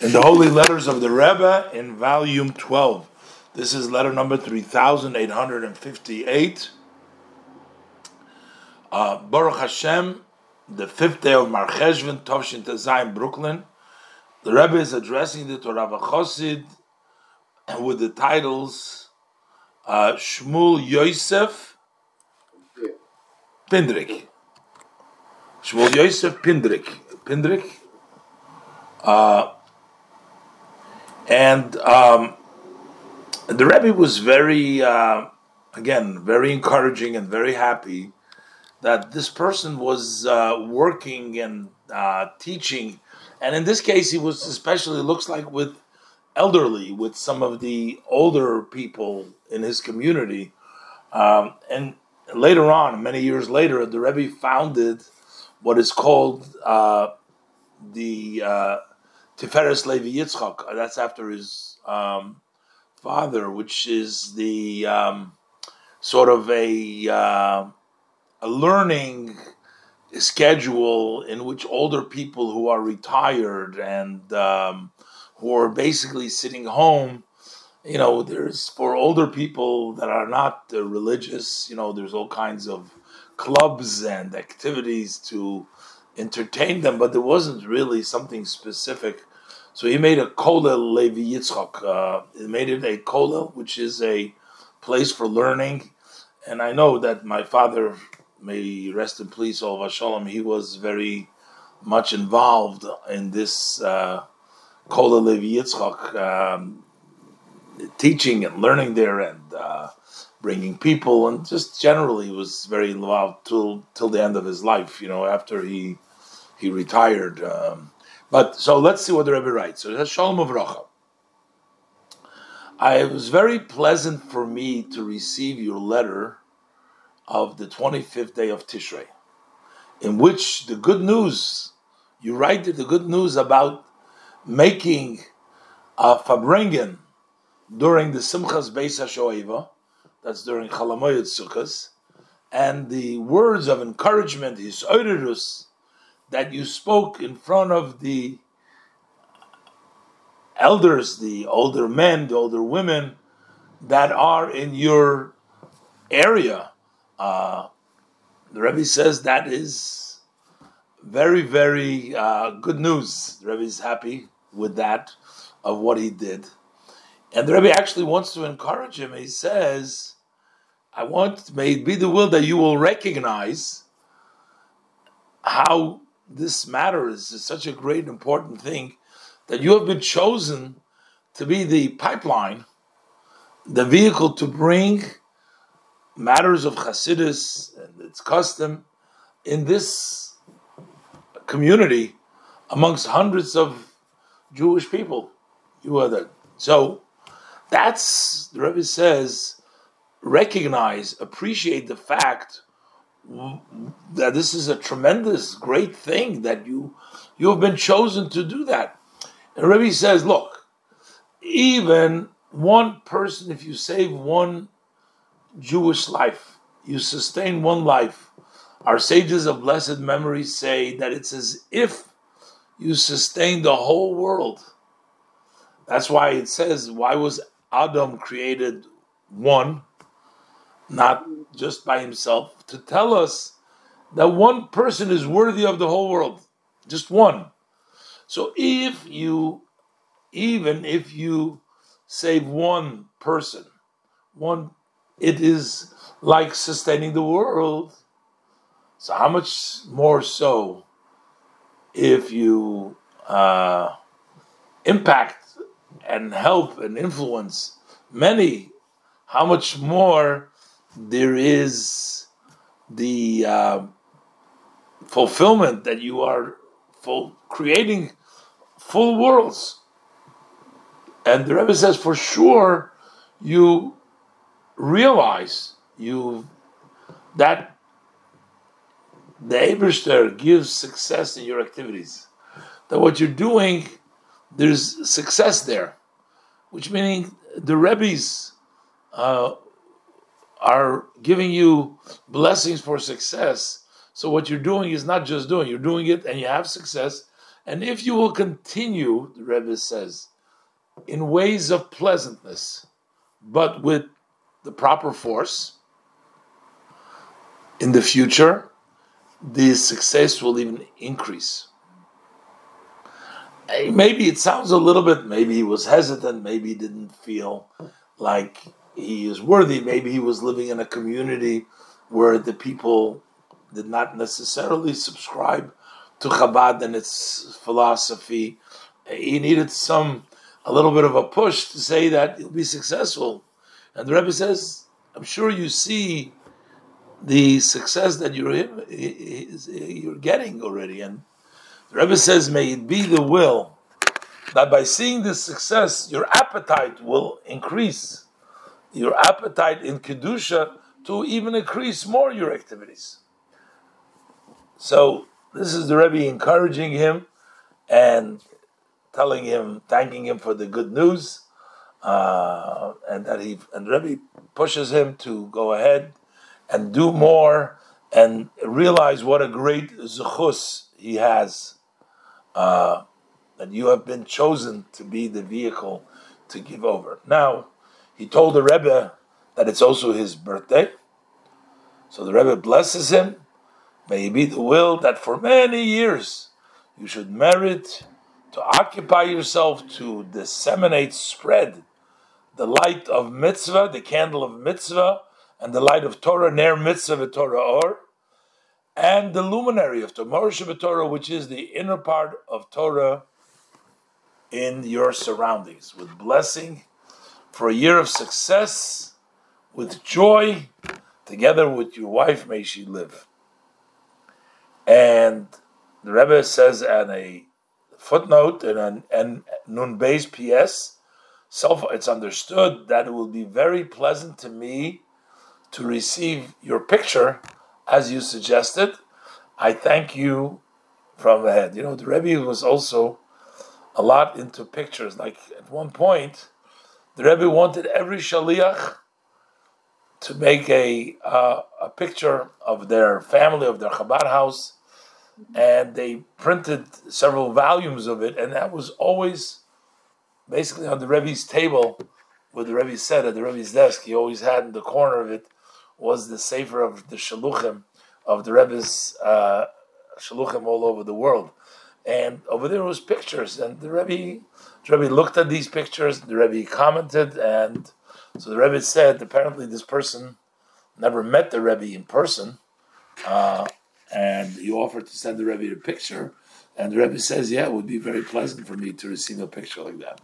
in the Holy Letters of the Rebbe in volume 12. This is letter number 3858. Uh, Baruch Hashem, the fifth day of Mar Cheshvan, Tovshin Tezayim, Brooklyn. The Rebbe is addressing the Torah Chosid with the titles uh, Shmuel Yosef Pindrik. Shmuel Yosef Pindrik. Pindrik. Uh, and um, the Rebbe was very, uh, again, very encouraging and very happy that this person was uh, working and uh, teaching. And in this case, he was especially, looks like with elderly, with some of the older people in his community. Um, and later on, many years later, the Rebbe founded what is called uh, the uh, Tiferes Levi Yitzchak. That's after his um, father, which is the um, sort of a uh, a learning schedule in which older people who are retired and um, who are basically sitting home. You know, there's for older people that are not uh, religious. You know, there's all kinds of clubs and activities to entertain them, but there wasn't really something specific. So he made a kolel Levi Yitzchak. Uh, he made it a kolel, which is a place for learning. And I know that my father, may rest in peace, Ol Shalom, he was very much involved in this uh, kolel Levi Yitzchak, um, teaching and learning there and uh, bringing people, and just generally was very involved till till the end of his life. You know, after he he retired. Um, but so let's see what the Rebbe writes. So Shalom Avracha. I, it was very pleasant for me to receive your letter of the 25th day of Tishrei, in which the good news, you write the good news about making a farbrengen during the Simchas Beis HaShoeva, that's during Chalamoyed Sukkos, and the words of encouragement, his oirus, that you spoke in front of the elders, the older men, the older women that are in your area. Uh, the Rebbe says that is very, very uh, good news. The Rebbe is happy with that of what he did. And the Rebbe actually wants to encourage him. He says, I want, may it be the will that you will recognize how this matter is such a great important thing that you have been chosen to be the pipeline, the vehicle to bring matters of Hasidus and its custom in this community amongst hundreds of Jewish people. You are that. So that's the Rebbe says, recognize, appreciate the fact that this is a tremendous, great thing that you you have been chosen to do that. And Rebbe says, look, even one person, if you save one Jewish life, you sustain one life. Our sages of blessed memory say that it's as if you sustain the whole world. That's why it says, why was Adam created one? Not just by himself, to tell us that one person is worthy of the whole world, just one. So if you, even if you save one person, one, it is like sustaining the world. So how much more so if you uh, impact and help and influence many? How much more there is the uh, fulfillment that you are full, creating full worlds. And the Rebbe says, for sure, you realize you that the Eberster gives success in your activities. That what you're doing, there's success there, which meaning the Rebbe's uh, are giving you blessings for success. So what you're doing is not just doing, you're doing it and you have success, And if you will continue, the Rebbe says, in ways of pleasantness, but with the proper force, in the future, the success will even increase. Eh, maybe it sounds a little bit, maybe he was hesitant, maybe he didn't feel like he is worthy, maybe he was living in a community where the people did not necessarily subscribe to Chabad and its philosophy. He needed some, a little bit of a push to say that he'll be successful. And the Rebbe says, I'm sure you see the success that you're you're getting already. And the Rebbe says, may it be the will that by seeing this success, your appetite will increase. Your appetite in kedusha to even increase more your activities. So this is the Rebbe encouraging him and telling him, thanking him for the good news, uh, and that he and Rebbe pushes him to go ahead and do more and realize what a great zechus he has. Uh, that you have been chosen to be the vehicle to give over. Now, he told the Rebbe that it's also his birthday. So the Rebbe blesses him. May it be the will that for many years you should merit to occupy yourself to disseminate, spread the light of mitzvah, the candle of mitzvah, and the light of Torah, Ner mitzvah Torah or, and the luminary of Torah, Torah, which is the inner part of Torah in your surroundings, with blessing for a year of success with joy, together with your wife, may she live. And the Rebbe says in a footnote in an and Nun Beis PS, self it's understood that it will be very pleasant to me to receive your picture as you suggested. I thank you from the head. You know, the Rebbe was also a lot into pictures. Like at one point, the Rebbe wanted every shaliach to make a uh, a picture of their family, of their Chabad house, and they printed several volumes of it, and that was always basically on the Rebbe's table, where the Rebbe said at the Rebbe's desk. He always had in the corner of it was the sefer of the shaluchim of the Rebbe's uh, shaluchim all over the world, and over there was pictures, and the Rebbe, the Rebbe looked at these pictures, the Rebbe commented, and so the Rebbe said, apparently this person never met the Rebbe in person, uh, and he offered to send the Rebbe a picture, and the Rebbe says, yeah, it would be very pleasant for me to receive a picture like that.